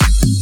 Mm-hmm.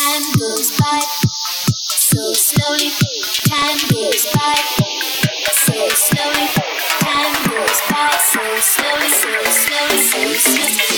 Time goes by so slowly. Time goes by so slowly. Time goes by so slowly, so slowly, so slowly.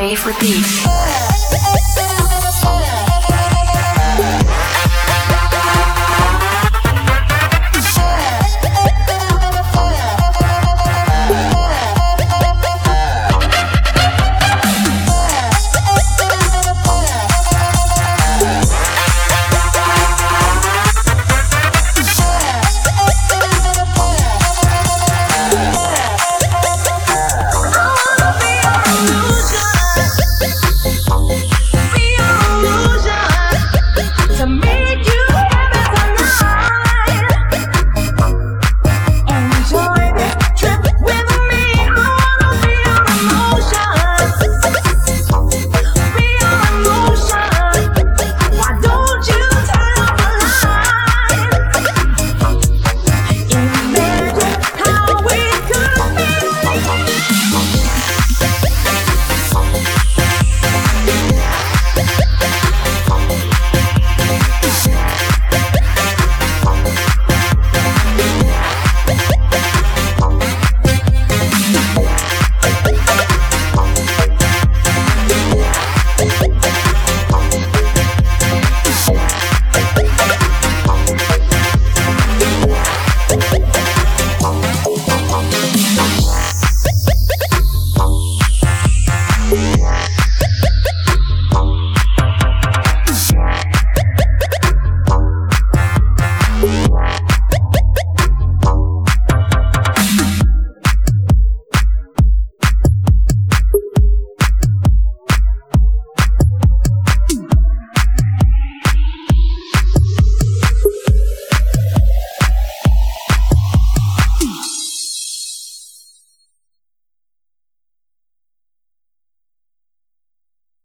Wave Repeat.